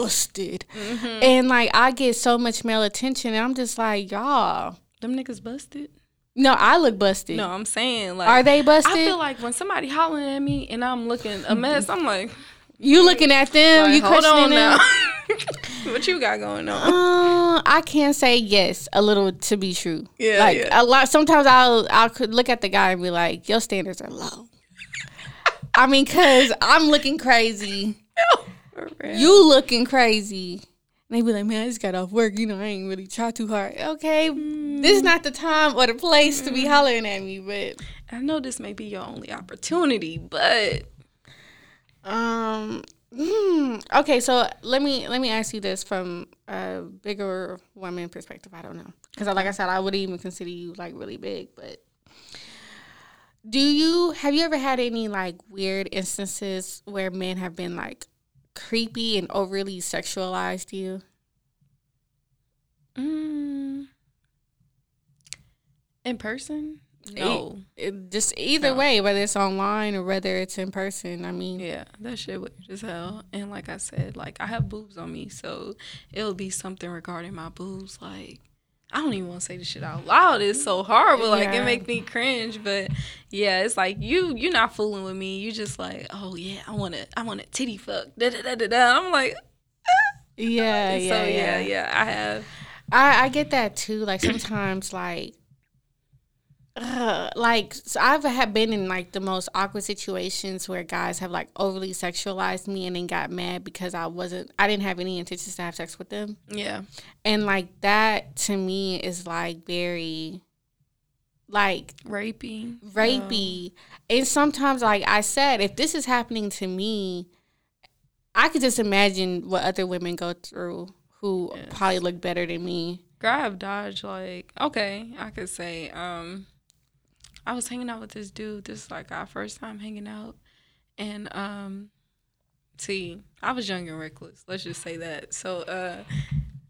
busted, Mm-hmm. and like I get so much male attention, and I'm just like, y'all. Them niggas busted. No, I look busted. No, I'm saying like Are they busted? I feel like when somebody hollering at me and I'm looking a mess, I'm like, you looking at them? like, you hold questioning on them? now. what you got going on? Uh, I can say yes, a little to be true. Yeah, like yeah. a lot. Sometimes I'll I could look at the guy and be like, "Your standards are low." I mean, cause I'm looking crazy. You looking crazy. And they be like, "Man, I just got off work. You know, I ain't really try too hard." Okay, this is not the time or the place to be hollering at me, but I know this may be your only opportunity, but Um. hmm, okay, so let me let me ask you this from a bigger woman perspective. I don't know because, like I said, I would even consider you like really big. But do you have you ever had any like weird instances where men have been like creepy and overly sexualized you? mm, in person, no. It, just either No. way, whether it's online or whether it's in person. I mean, Yeah, that shit weird as hell. And like I said, like I have boobs on me, so it'll be something regarding my boobs. Like I don't even want to say this shit out loud. It's so horrible. Like Yeah. it make me cringe. But yeah, it's like you you're not fooling with me. You just like, oh yeah, I want to I want to titty fuck. Da, da, da, da, da. I'm like, yeah, so yeah, yeah, yeah. I have. I, I get that too. Like sometimes, like, uh, like so I've had been in like the most awkward situations where guys have like overly sexualized me and then got mad because I wasn't, I didn't have any intentions to have sex with them, Yeah, and like that to me is like very, like rapey, rapey. And sometimes, like I said, if this is happening to me, I could just imagine what other women go through who Yes. probably look better than me. Girl, I've dodged like okay, I could say um I was hanging out with this dude, this is like our first time hanging out. And um see, I was young and reckless. Let's just say that. So uh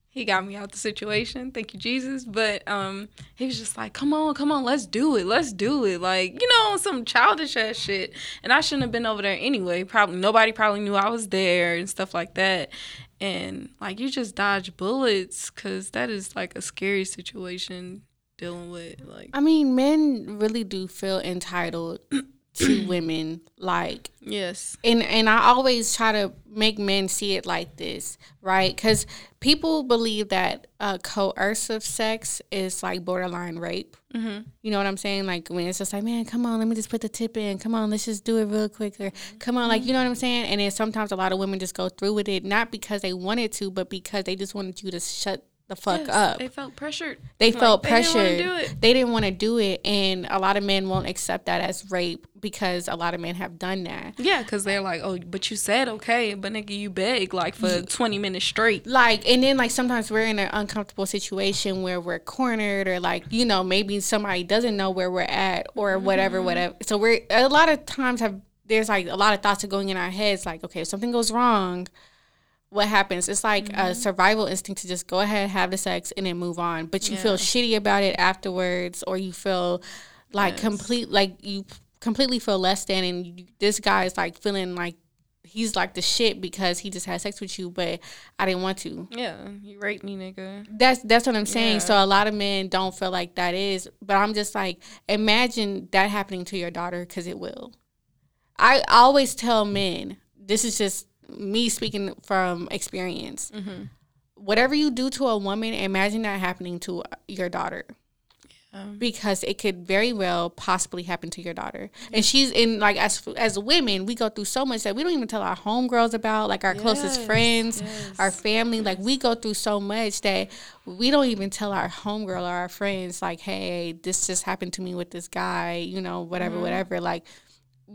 he got me out the situation. Thank you, Jesus. But um he was just like, Come on, come on, let's do it. Let's do it. Like, you know, some childish ass shit. And I shouldn't have been over there anyway. Probably nobody probably knew I was there and stuff like that and like you just dodge bullets because that is like a scary situation dealing with like I mean, men really do feel entitled to women, like, yes and and I always try to make men see it like this, right? Because people believe that uh, coercive sex is like borderline rape. mm-hmm. You know what I'm saying? Like when it's just like, man, come on, let me just put the tip in. Come on, let's just do it real quick. Or come on, like you know what I'm saying? And then sometimes a lot of women just go through with it, not because they wanted to, but because they just wanted you to shut the fuck up. they felt pressured They Like, felt they didn't wanna pressured. do it. They didn't want to do it, and a lot of men won't accept that as rape because a lot of men have done that. yeah because they're like oh but you said okay but nigga you beg like for 20 minutes straight Like, and then like sometimes we're in an uncomfortable situation where we're cornered, or like you know maybe somebody doesn't know where we're at, or mm-hmm. whatever, whatever. So we're a lot of times have there's like a lot of thoughts are going in our heads, like okay, if something goes wrong. What happens? It's like a mm-hmm. survival instinct to just go ahead, have the sex, and then move on. But you feel shitty about it afterwards, or you feel like Yes. complete, like you completely feel less than, and you, this guy is like feeling like he's like the shit because he just had sex with you, but I didn't want to. Yeah, you raped me, nigga. That's that's what I'm saying. Yeah. So a lot of men don't feel like that is, but I'm just like, imagine that happening to your daughter because it will. I always tell men, this is just me speaking from experience. Mm-hmm. Whatever you do to a woman, imagine that happening to your daughter Um, because it could very well possibly happen to your daughter. And she's in like as as women, we go through so much that we don't even tell our homegirls about, like our closest friends, yes. our family. Like we go through so much that we don't even tell our homegirl or our friends, like, hey, this just happened to me with this guy, you know, whatever, Mm-hmm. whatever. Like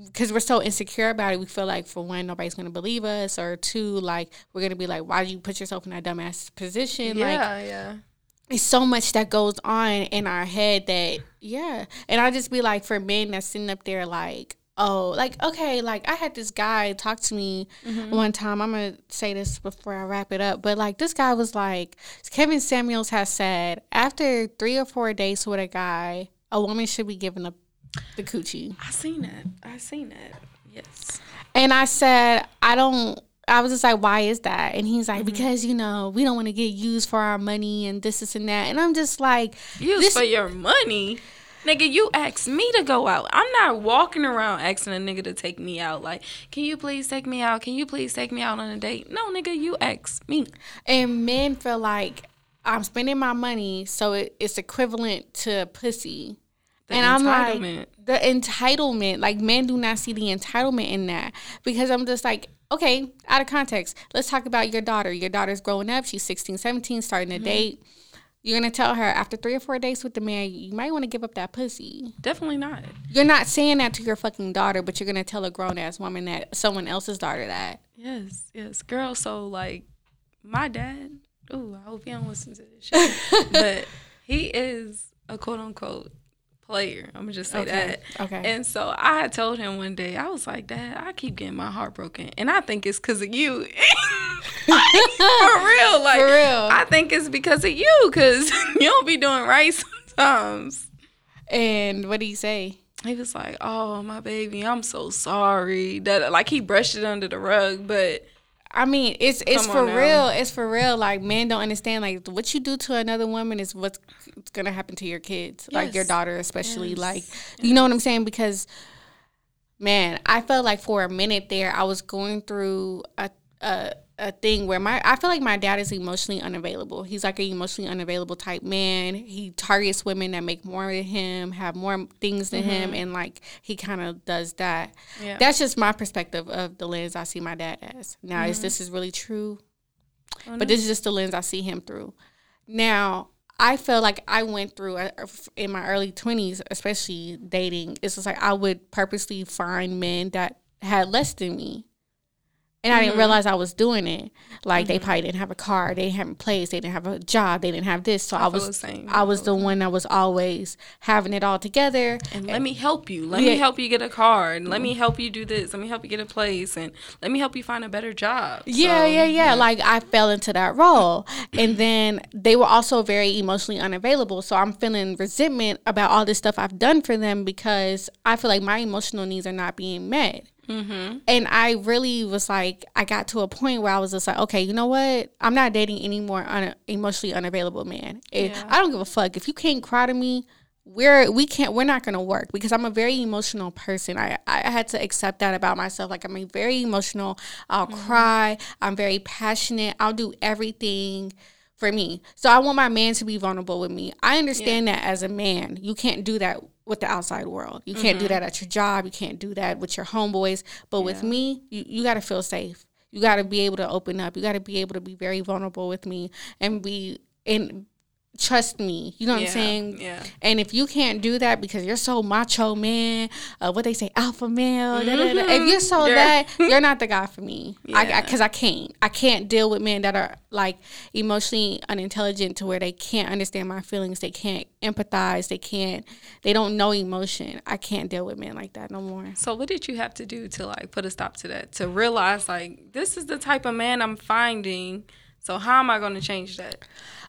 because we're so insecure about it, we feel like for one, nobody's gonna believe us, or two, like we're gonna be like, why do you put yourself in that dumbass position? Like yeah, yeah. it's so much that goes on in our head that yeah and i just be like for men that's sitting up there like oh like okay like i had this guy talk to me mm-hmm. one time i'm gonna say this before i wrap it up but like this guy was like kevin samuels has said after three or four dates with a guy a woman should be given the, the coochie I seen that. I seen that. Yes. and I said, I don't. I was just like, why is that? And he's like, mm-hmm. because you know we don't want to get used for our money and this, this, and that. And I'm just like, used for your money. Nigga, you asked me to go out. I'm not walking around asking a nigga to take me out. Like, can you please take me out? Can you please take me out on a date? No, nigga, you asked me. and men feel like I'm spending my money, so it, it's equivalent to pussy. The and I'm like, the entitlement, like men do not see the entitlement in that because I'm just like, okay, out of context, let's talk about your daughter. Your daughter's growing up, she's 16, 17, starting Mm-hmm. to date. You're gonna tell her after three or four dates with the man, you might want to give up that pussy. Definitely not. You're not saying that to your fucking daughter, but you're gonna tell a grown ass woman that someone else's daughter that. Yes, yes. Girl, so like my dad, ooh, I hope he don't listen to this shit. but he is a quote unquote player. I'm gonna just say Okay, that. okay. And so I had told him one day, I was like, Dad, I keep getting my heart broken. And I think it's because of you. Like, for real. Like For real. I think it's because of you, because you don't be doing right sometimes. And what do you say? He was like, "Oh, my baby, I'm so sorry." That like he brushed it under the rug, but I mean, it's it's Come for real. It's for real. Like men don't understand. Like what you do to another woman is what's gonna happen to your kids, like your daughter, especially. Yes. Like you know what I'm saying? Because man, I felt like for a minute there, I was going through a a a thing where my I feel like my dad is emotionally unavailable. He's like an emotionally unavailable type man. He targets women that make more than him, have more things than him, and like he kind of does that. Yeah. That's just my perspective of the lens I see my dad as. Now, is this is really true? But this is just the lens I see him through. Now, I feel like I went through uh, in my early 20s, especially dating. It's just like I would purposely find men that had less than me. And I didn't mm-hmm. realize I was doing it. Like they mm-hmm. probably didn't have a car, they didn't have a place, they didn't have a job, they didn't have this. So I, feel was the same. I was the one that was always having it all together. and let me help you. Let Yeah. me help you get a car, and let me mm-hmm. help you do this. Let me help you get a place, and let me help you find a better job. Yeah, So, yeah, yeah. Like I fell into that role. And then they were also very emotionally unavailable. So I'm feeling resentment about all this stuff I've done for them because I feel like my emotional needs are not being met. Mm-hmm. And I really was like, I got to a point where I was just like, okay, you know what? I'm not dating any more un- emotionally unavailable man. Yeah. I don't give a fuck if you can't cry to me. We're we can't we're not gonna work because I'm a very emotional person. I I had to accept that about myself. Like I'm a very emotional. I'll cry. I'm very passionate. I'll do everything for me. So I want my man to be vulnerable with me. I understand that as a man, you can't do that with the outside world. You can't do mm-hmm. that at your job. You can't do that with your homeboys. But with me, you, you got to feel safe. You got to be able to open up. You got to be able to be very vulnerable with me and be and trust me. You know what Yeah, I'm saying? yeah. And if you can't do that because you're so macho man, uh, what they say alpha male, da, da, da. if you're so Yeah. that, you're not the guy for me. I Yeah. because I, can't. I can't deal with men that are like emotionally unintelligent to where they can't understand my feelings. They can't empathize. They can't. They don't know emotion. I can't deal with men like that no more. So what did you have to do to like put a stop to that? To realize like this is the type of man I'm finding. So how am I going to change that?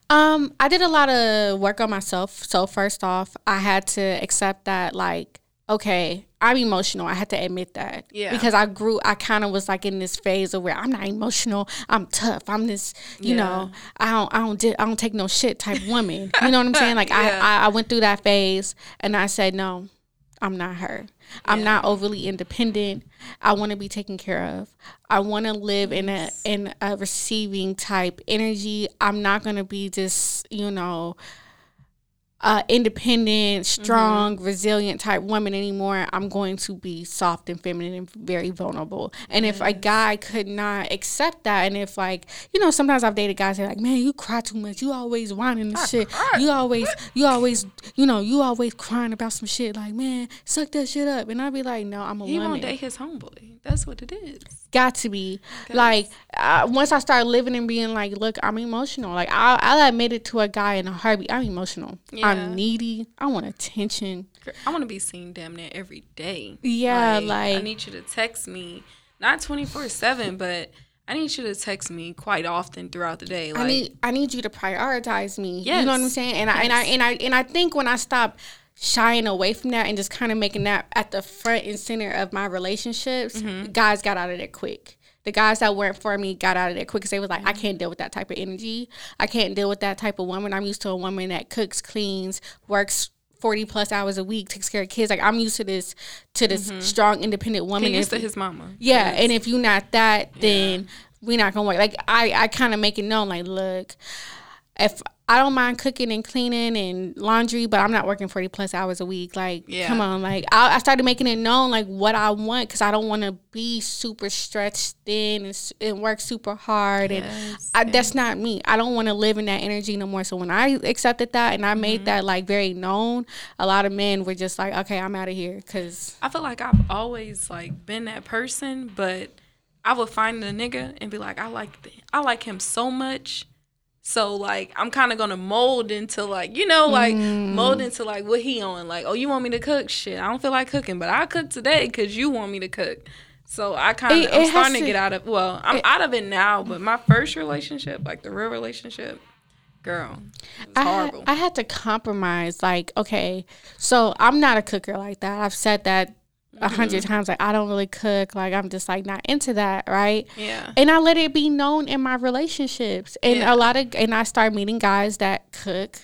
Um, I did a lot of work on myself. So first off, I had to accept that like, okay, I'm emotional. I had to admit that. Yeah. Because I grew, I kind of was like in this phase of where I'm not emotional. I'm tough. I'm this, you Yeah. know, I don't, I don't, di- I don't take no shit type woman. You know what I'm saying? Like Yeah. I, I, I went through that phase, and I said, no, I'm not her. I'm not overly independent. I want to be taken care of. I want to live in a in a receiving type energy. I'm not gonna be just you know uh, independent, strong, resilient type woman anymore. I'm going to be soft and feminine and very vulnerable. And if a guy could not accept that, and if like you know, sometimes I've dated guys that are like, man, you cry too much. You always whining and shit. You always, you always, you know, you always crying about some shit. Like, man, suck that shit up. And I'd be like, no, I'm a He woman won't date his homeboy. That's what it is. got to be like uh, once I start living and being like, look, I'm emotional. Like I'll, I'll admit it to a guy in a heartbeat. I'm emotional. Yeah. I'm needy. I want attention. Girl, I want to be seen damn near every day. Yeah, I like- I need you to text me, not twenty four seven, but I need you to text me quite often throughout the day. Like, I need I need you to prioritize me. Yes. You know what I'm saying? And I and I and I and I think when I stop shying away from that and just kind of making that at the front and center of my relationships, Mm-hmm. guys got out of there quick. The guys that weren't for me got out of there quick because they was like, Mm-hmm. I can't deal with that type of energy. I can't deal with that type of woman. I'm used to a woman that cooks, cleans, works 40 plus hours a week, takes care of kids. Like I'm used to this to this strong, independent woman. he used If- to his mama. yeah, and if you're not that, then we're not gonna work. Like I, I kind of make it known. Like, look, if I don't mind cooking and cleaning and laundry, but I'm not working 40 plus hours a week. Like, Yeah. come on. Like, I, I started making it known like what I want because I don't want to be super stretched thin and, and work super hard. And I, that's not me. I don't want to live in that energy no more. So when I accepted that and I Mm-hmm. made that like very known, a lot of men were just like, okay, I'm out of here because. I feel like I've always like been that person, but I would find a nigga and be like, I like I like him so much. So like I'm kind of gonna mold into like you know like Mm. mold into like what he on like oh you want me to cook shit I don't feel like cooking but I cook today because you want me to cook so I kind of I'm it starting to, to- get out of well I'm out of it now but my first relationship like the real relationship girl it I had, I had to compromise. Like, okay, so I'm not a cooker like that. I've said that a 100 Mm-hmm. times. Like, I don't really cook. Like, I'm just like not into that, right? yeah And I let it be known in my relationships. And Yeah. a lot of, and I start meeting guys that cook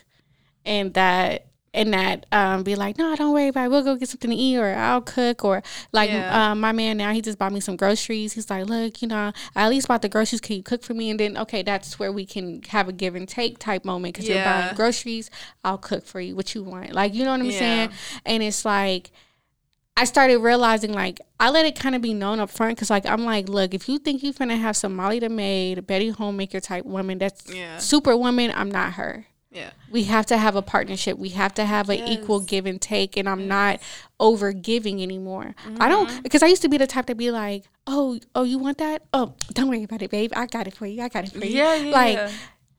and that, and that um, be like, no, don't worry about it. We'll go get something to eat or I'll cook. Or like Yeah. um, my man now, he just bought me some groceries. He's like, look, you know, I at least bought the groceries. Can you cook for me? And then, okay, that's where we can have a give and take type moment because you're buying groceries. I'll cook for you what you want. Like, you know what I'm Yeah. saying? And it's like, I started realizing like I let it kind of be known up front because like I'm like, look, if you think you're gonna have some Molly the maid, Betty homemaker type woman that's Yeah. superwoman, I'm not her. yeah We have to have a partnership. We have to have an equal give and take, and I'm not over giving anymore. I Mm-hmm. don't because I used to be the type to be like, oh, oh, you want that? Oh, don't worry about it, babe. I got it for you. I got it for you. Yeah, yeah, Like, yeah.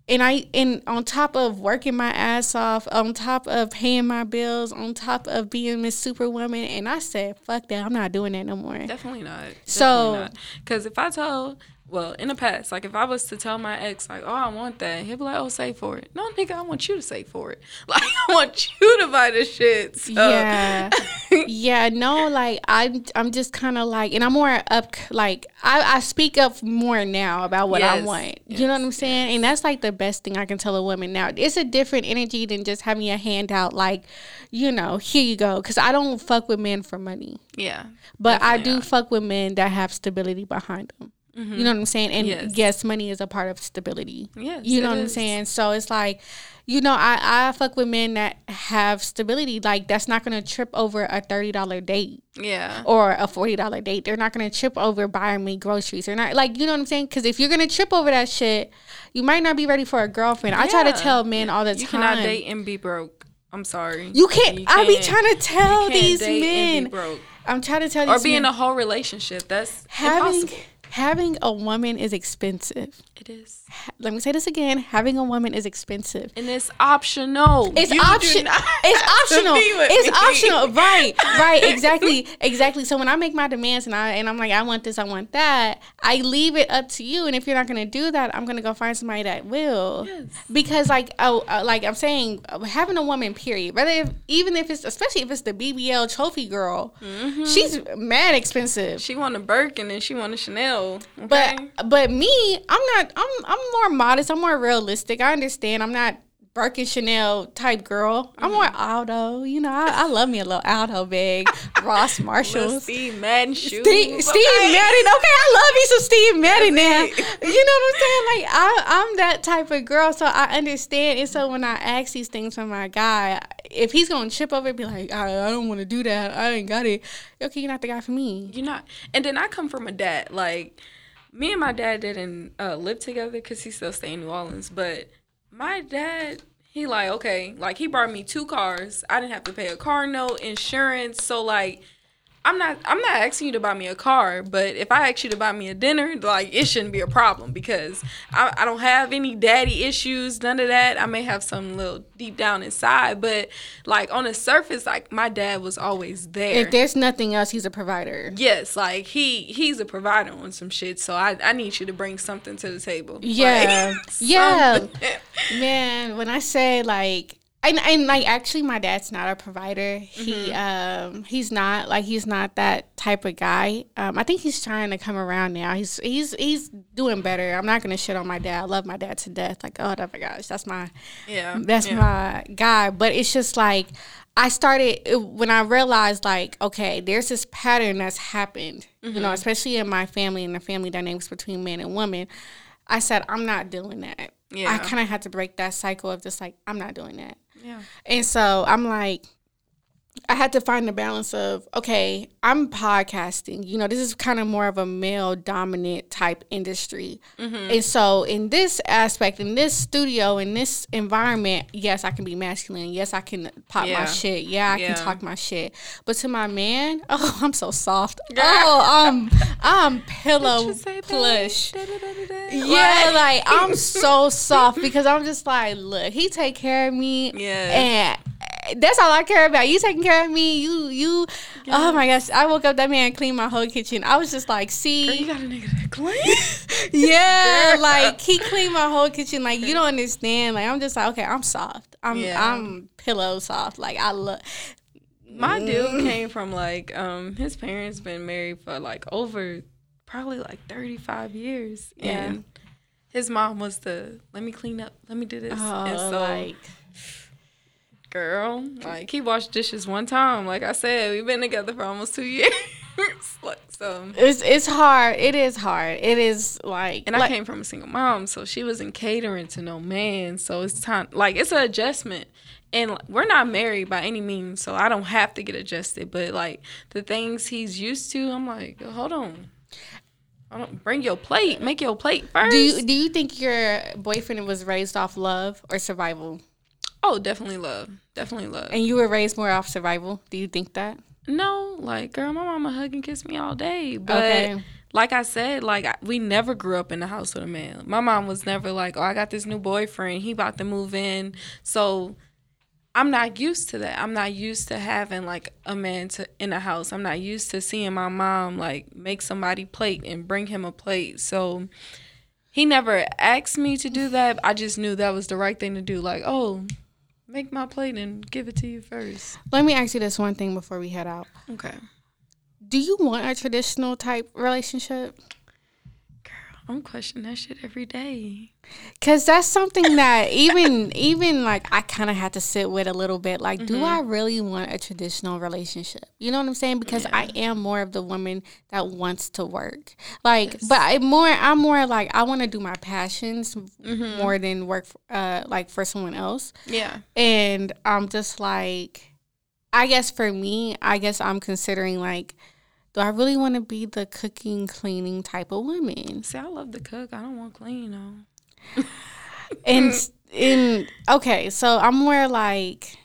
And I and on top of working my ass off, on top of paying my bills, on top of being Miss Superwoman, and I said, fuck that. I'm not doing that no more. Definitely not. So- because if I told, well, in the past, like if I was to tell my ex, like, oh, I want that, he'd be like, oh, save for it. No, nigga, I want you to save for it. Like, I want you to buy the shit. So. Yeah. yeah, no, like I'm I'm just kind of like and I'm more up like I I speak up more now about what I Yes, want. you know what I'm saying? And that's like the best thing I can tell a woman now. It's a different energy than just having a handout like, you know, here you go cuz I don't fuck with men for money. Yeah. But I do not. fuck with men that have stability behind them. You know what I'm saying? And Yes. yes. money is a part of stability. Yes, You know what I'm saying? So it's like, you know, I, I fuck with men that have stability. Like that's not gonna trip over a thirty dollar date Yeah. or a forty dollar date. They're not gonna trip over buying me groceries. They're not like you know what I'm saying? Because if you're gonna trip over that shit, you might not be ready for a girlfriend. I try to tell men all the You time. cannot date and be broke. I'm sorry. You can't. I be can't- trying to tell you can't these date and men. be broke. I'm trying to tell Or these be men in a whole relationship. That's having impossible. Having a woman is expensive. It is. Let me say this again: having a woman is expensive. And it's optional. It's You do option. It's optional. It's me. optional. Right. Right. Exactly. Exactly. So when I make my demands and I and I'm like, I want this, I want that, I leave it up to you. And if you're not gonna do that, I'm gonna go find somebody that will. Yes. Because like oh, uh, like I'm saying, having a woman, period. Whether if, even if it's especially if it's the BBL trophy girl, Mm-hmm. she's mad expensive. She want a Birkin and she want a Chanel. Okay? But but me, I'm not. I'm I'm more modest. I'm more realistic. I understand. I'm not Birkin Chanel type girl. I'm more Mm-hmm. Aldo. You know, I, I love me a little Aldo bag. Ross Marshalls. Steve Madden shoes. Steve, Steve okay? Madden. Okay, I love me some Steve Madden now. You know what I'm saying? Like I, I'm that type of girl, so I understand. And so when I ask these things from my guy, if he's gonna chip over, and be like, I, I don't want to do that. I ain't got it. Okay, you're not the guy for me. You're not. And then I come from a dad. Like, me and my dad didn't uh, live together because he still stay in New Orleans. But my dad, he like, okay, like he brought me two cars. I didn't have to pay a car note, insurance. So like, I'm not I'm not asking you to buy me a car, but if I ask you to buy me a dinner, like it shouldn't be a problem because I, I don't have any daddy issues, none of that. I may have some little deep down inside, but like on the surface, like my dad was always there. If there's nothing else, he's a provider. Yes, like he he's a provider on some shit, so I, I need you to bring something to the table. Yeah. Like, Yeah. Man, when I say like and, and like actually my dad's not a provider. He Mm-hmm. um he's not like he's not that type of guy. Um I think he's trying to come around now. He's he's he's doing better. I'm not gonna shit on my dad. I love my dad to death. Like, oh my gosh, that's my Yeah, that's yeah. my guy. But it's just like I started it- when I realized like, okay, there's this pattern that's happened, you Mm-hmm. know, especially in my family and the family dynamics between men and women. I said, I'm not doing that. yeah. I kind of had to break that cycle of just like, I'm not doing that. Yeah. And so I'm like, I had to find the balance of okay, I'm podcasting. You know, this is kind of more of a male dominant type industry. Mm-hmm. And so in this aspect, in this studio, in this environment, yes, I can be masculine. Yes, I can pop my shit. Yeah, I Yeah. can talk my shit. But to my man, oh, I'm so soft. Oh, I'm I'm pillow You say, babe, plush. Yeah, like I'm so soft because I'm just like, look, he take care of me, Yeah. and that's all I care about. You taking care of me, you, you. Oh my gosh, I woke up that man cleaned my whole kitchen. I was just like, Girl, you see, got a nigga that clean. yeah, Girl. like he cleaned my whole kitchen. Like you don't understand. Like I'm just like, okay, I'm soft. I'm, Yeah. I'm pillow soft. Like I love. My Mm. dude came from like um his parents been married for like over probably like 35 years Yeah. and his mom was the let me clean up, let me do this. and Oh, so like girl, like he washed dishes one time. Like I said, we've been together for almost 2 years. like so it's it's hard. It is hard. It is like and I came from a single mom, so she wasn't catering to no man. So it's time, like it's an adjustment, and we're not married by any means, so I don't have to get adjusted. But like the things he's used to, I'm like, hold on, I don't bring your plate, make your plate first. Do you do you think your boyfriend was raised off love or survival? Oh, definitely love, definitely love. And you were raised more off survival. Do you think that? No, like girl, my mama hug and kiss me all day, but. Okay. Like I said, like I, we never grew up in the house with a man. My mom was never like, "Oh, I got this new boyfriend. He about to move in." So I'm not used to that. I'm not used to having like a man to in the house. I'm not used to seeing my mom like make somebody plate and bring him a plate. So he never asked me to do that. I just knew that was the right thing to do. Like, oh, make my plate and give it to you first. Let me ask you this one thing before we head out. Okay. Do you want a traditional type relationship? I'm questioning that shit every day. Cause that's something that even even like I kind of had to sit with a little bit. Like, do I really want a traditional relationship? You know what I'm saying? Because I am more of the woman that wants to work. Like, but I more I'm more like I want to do my passions more than work uh like for someone else. Yeah. And I'm just like, I guess for me, I guess I'm considering like, do I really want to be the cooking, cleaning type of woman? See, I love to cook. I don't want clean though. And in okay, so I'm more like,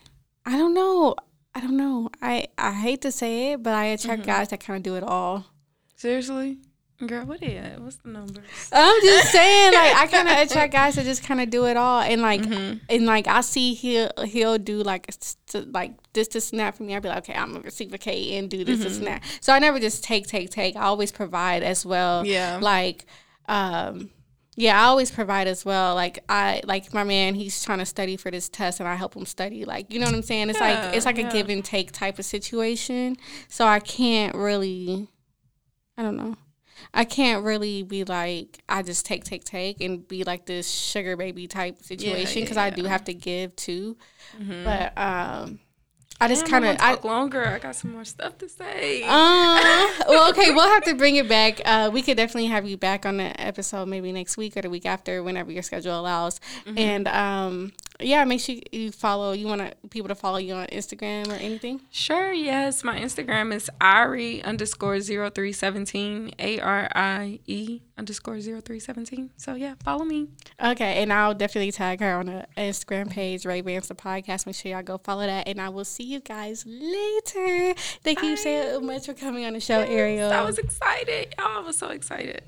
I don't know, I don't know. I I hate to say it, but I attract mm-hmm. guys that kind of do it all. Seriously? Girl, what is it? What's the number? I'm just saying, like I kind of attract guys to just kind of do it all, and like, Mm-hmm. and like I see he'll he'll do like a s- to, like this to snap for me. I'll be like, okay, I'm gonna reciprocate and do this Mm-hmm. to snap. So I never just take take take. I always provide as well. Yeah. like, um, yeah, I always provide as well. Like I like my man, he's trying to study for this test, and I help him study. Like you know what I'm saying? It's Yeah, like it's like yeah. a give and take type of situation. So I can't really, I don't know. I can't really be like I just take take take and be like this sugar baby type situation yeah, because I yeah. do have to give too. But um, I just kind of gonna I talk longer. I got some more stuff to say. uh, well, okay, we'll have to bring it back. Uh, we could definitely have you back on the episode maybe next week or the week after, whenever your schedule allows. And um, yeah, make sure you follow. You want people to follow you on Instagram or anything? Sure, yes. My Instagram is Arie underscore 0317, A R I E underscore 0317. So, yeah, follow me. Okay, and I'll definitely tag her on the Instagram page, Rae Rantz the podcast. Make sure y'all go follow that, and I will see you guys later. Thank you so much for coming on the show, Ariel. I was excited. Y'all, I was so excited.